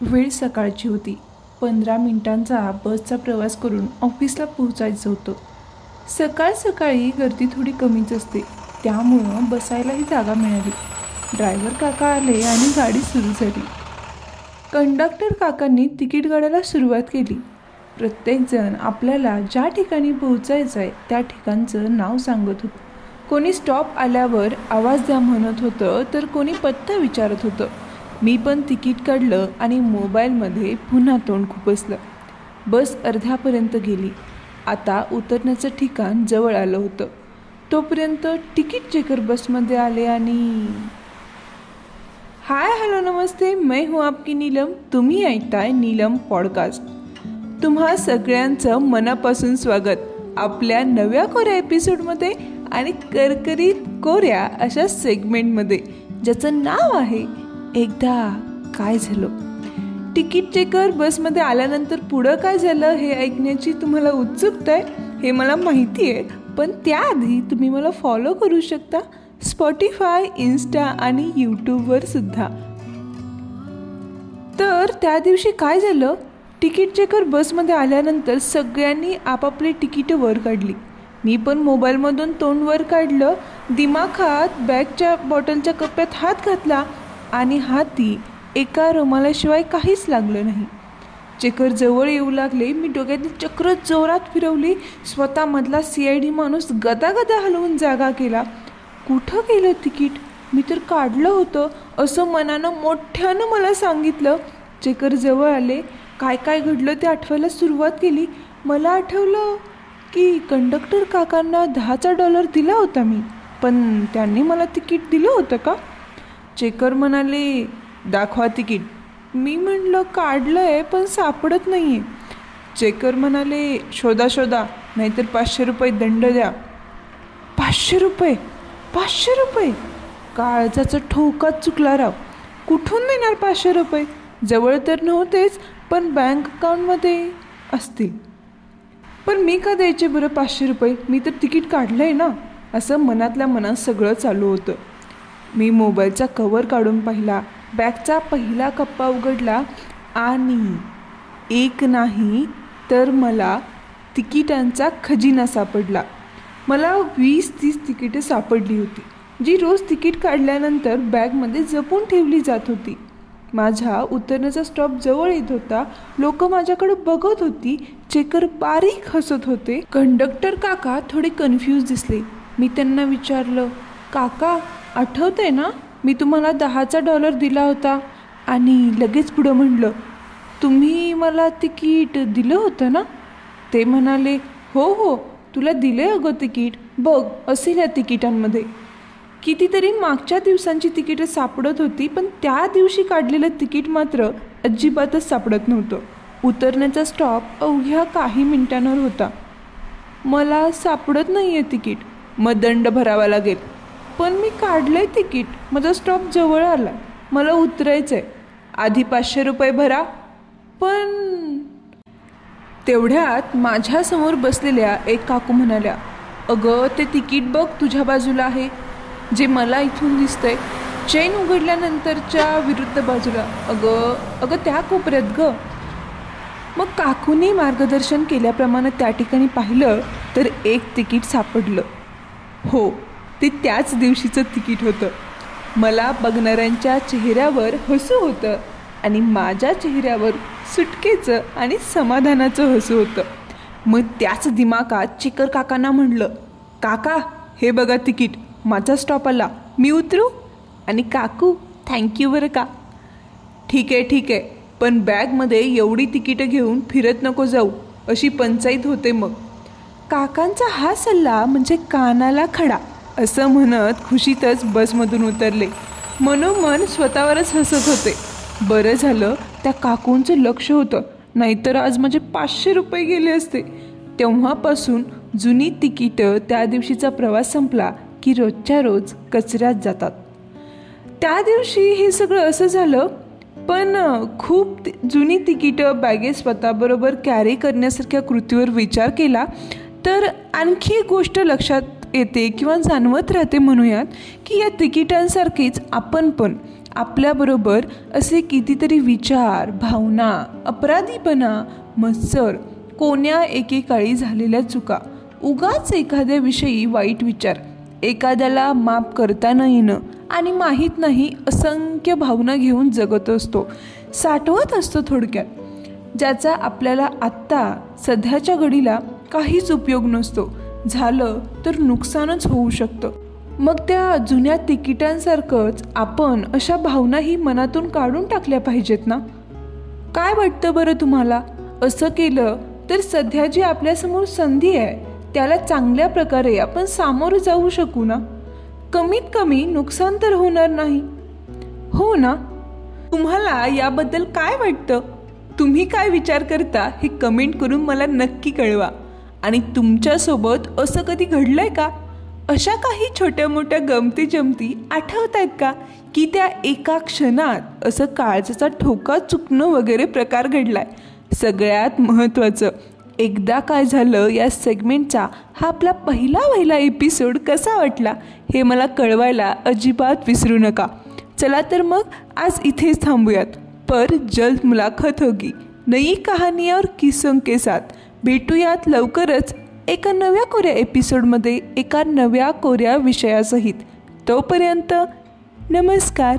वेळ सकाळची होती. पंधरा मिनिटांचा बसचा प्रवास करून ऑफिसला पोहोचायचं होतं. सकाळ सकाळी गर्दी थोडी कमीच असते. त्यामुळं बसायलाही जागा मिळाली. ड्रायव्हर काका आले आणि गाडी सुरू झाली. कंडक्टर काकांनी तिकीट काढायला सुरुवात केली. प्रत्येकजण आपल्याला ज्या ठिकाणी पोहोचायचं आहे त्या ठिकाणचं नाव सांगत होतं. कोणी स्टॉप आल्यावर आवाज द्या म्हणत होतं तर कोणी पत्ता विचारत होतं. मी पण तिकीट काढलं आणि मोबाईलमध्ये पुन्हा तोंड खुपसलं. बस अर्ध्यापर्यंत गेली. आता उतरण्याचं ठिकाण जवळ आलं होतं. तोपर्यंत तिकीट चेकर बसमध्ये आले आणि हाय हॅलो नमस्ते. मैं हूँ आपकी नीलम. तुम्ही ऐकताय नीलम पॉडकास्ट. तुम्हा सगळ्यांचं मनापासून स्वागत. आपल्या नव्या कोऱ्या एपिसोडमध्ये आणि करकरीत कोऱ्या अशा सेगमेंटमध्ये ज्याचं नाव आहे एकदा काय झालं? तिकीट चेकर बसमध्ये आल्यानंतर पुढं काय झालं हे ऐकण्याची तुम्हाला उत्सुकता आहे? हे मला माहिती आहे पण त्याआधी तुम्ही मला फॉलो करू शकता स्पॉटीफाय इन्स्टा आणि यूट्यूबवर सुद्धा. तर त्या दिवशी काय झालं? तिकीट चेकर बसमध्ये आल्यानंतर सगळ्यांनी आपापली तिकीटं वर काढली. मी पण मोबाईलमधून तोंड वर काढलं दिमाखात बॅगच्या बॉटलच्या कप्प्यात हात घातला आणि हाती एका रुमालाशिवाय काहीच लागलं नाही. चेकर जवळ येऊ लागले मी डोक्यातली चक्र जोरात फिरवली स्वतःमधला सी आय डी माणूस गदागदा हलवून जागा केला. कुठं गेलं तिकीट? मी तर काढलं होतं असं मनानं मोठ्यानं मला सांगितलं. चेकर जवळ आले काय काय घडलं ते आठवायला सुरुवात केली. मला आठवलं की कंडक्टर काकांना दहाचा डॉलर दिला होता मी पण त्यांनी मला तिकीट दिलं होतं का? चेकर म्हणाले दाखवा तिकीट. मी म्हणलं काढलं आहे पण सापडत नाही आहे चेकर म्हणाले शोधा शोधा नाहीतर पाचशे रुपये दंड द्या. पाचशे रुपये? पाचशे रुपये? काळजाचा ठोकाच चुकला राव. कुठून देणार पाचशे रुपये? जवळ तर नव्हतेच पण बँक अकाउंटमध्ये असतील. पण मी का द्यायचे बरं पाचशे रुपये? मी तर तिकीट काढलं आहे ना. असं मनातल्या मनात सगळं चालू होतं. मी मोबाईलचा कवर काढून पाहिला. बॅगचा पहिला कप्पा उघडला आणि एक नाही तर मला तिकिटांचा खजिना सापडला. मला वीस तीस तिकिटे सापडली होती. जी रोज तिकीट काढल्यानंतर बॅगमध्ये जपून ठेवली जात होती. माझ्या उतरण्याचा स्टॉप जवळ येत होता. लोक माझ्याकडे बघत होती. चेकर बारीक हसत होते. कंडक्टर काका थोडे कन्फ्यूज दिसले. मी त्यांना विचारलं काका आठवतंय ना? मी तुम्हाला दहाचा डॉलर दिला होता आणि लगेच पुढं म्हणलं तुम्ही मला तिकीट दिलं होतं ना? ते म्हणाले हो हो तुला दिले अगं तिकीट बघ असेल या तिकिटांमध्ये. कितीतरी मागच्या दिवसांची तिकीटं सापडत होती पण त्या दिवशी काढलेलं तिकीट मात्र अजिबातच सापडत नव्हतं. उतरण्याचा स्टॉप अवघ्या काही मिनिटांवर होता. मला सापडत नाही आहे तिकीट. मग दंड भरावा लागेल. पण मी काढलं आहे तिकीट. माझा स्टॉप जवळ आला. मला उतरायचं आहे आधी पाचशे रुपये भरा. पण तेवढ्यात माझ्यासमोर बसलेल्या एक काकू म्हणाल्या अगं ते तिकीट बघ तुझ्या बाजूला आहे. जे मला इथून दिसतंय चेन उघडल्यानंतरच्या विरुद्ध बाजूला. अगं अगं त्या कोपऱ्यात ग. मग काकूने मार्गदर्शन केल्याप्रमाणे त्या ठिकाणी पाहिलं तर एक तिकीट सापडलं. हो ते त्याच दिवशीचं तिकीट होतं. मला बघणाऱ्यांच्या चेहऱ्यावर हसू होतं आणि माझ्या चेहऱ्यावर सुटकेचं आणि समाधानाचं हसू होतं. मग त्याच दिमाकात चिकर काकांना म्हणलं काका हे बघा तिकीट. माझा स्टॉप आला मी उतरू? आणि काकू थँक्यू बरं का. ठीक आहे ठीक आहे. पण बॅगमध्ये एवढी तिकीटं घेऊन फिरत नको जाऊ. अशी पंचाईत होते मग. काकांचा हा सल्ला म्हणजे कानाला खडा. असं म्हणत खुशीतच बसमधून उतरले. मनोमन स्वतःवरच हसत होते. बरं झालं त्या काकूंचं लक्ष होतं. नाहीतर आज माझे पाचशे रुपये गेले असते. तेव्हापासून जुनी तिकीटं त्या दिवशीचा प्रवास संपला की रोजच्या रोज कचऱ्यात जातात. त्या दिवशी हे सगळं असं झालं पण खूप जुनी तिकीटं बॅगेत स्वतःबरोबर कॅरी करण्यासारख्या कृतीवर विचार केला तर आणखी एक गोष्ट लक्षात येते किंवा जाणवत राहते म्हणूयात की या तिकिटांसारखीच आपण पण आपल्याबरोबर असे कितीतरी विचार भावना अपराधीपणा मत्सर कोण्या एकेकाळी झालेल्या चुका उगाच एखाद्याविषयी वाईट विचार एखाद्याला माफ करता न येणं आणि माहीत नाही असंख्य भावना घेऊन जगत असतो साठवत असतो थोडक्यात ज्याचा आपल्याला आत्ता सध्याच्या घडीला काहीच उपयोग नसतो. झालं तर नुकसानच होऊ शकतं. मग त्या जुन्या तिकिटांसारखंच आपण अशा भावनाही मनातून काढून टाकल्या पाहिजेत ना? काय वाटतं बरं तुम्हाला? असं केलं तर सध्या जी आपल्यासमोर संधी आहे त्याला चांगल्या प्रकारे आपण सामोरं जाऊ शकू ना? कमीत कमी नुकसान तर होणार नाही. हो ना? तुम्हाला याबद्दल काय वाटतं? तुम्ही काय विचार करता हे कमेंट करून मला नक्की कळवा. आणि तुमच्यासोबत असं कधी घडलं आहे का? अशा काही छोट्या मोठ्या गमती जमती आठवत आहेत का? की त्या एका क्षणात असं काळजाचा ठोका चुकणं वगैरे प्रकार घडलाय? सगळ्यात महत्त्वाचं एकदा काय झालं या सेगमेंटचा हा आपला पहिला पहिला एपिसोड कसा वाटला हे मला कळवायला अजिबात विसरू नका. चला तर मग आज इथेच थांबूयात. पर जल्द मुलाखत होगी. नई कहाणी और किसों के साथ. भेटूयात लवकरच एका नव्या कोऱ्या एपिसोडमध्ये एका नव्या कोऱ्या विषयासहित. तोपर्यंत नमस्कार.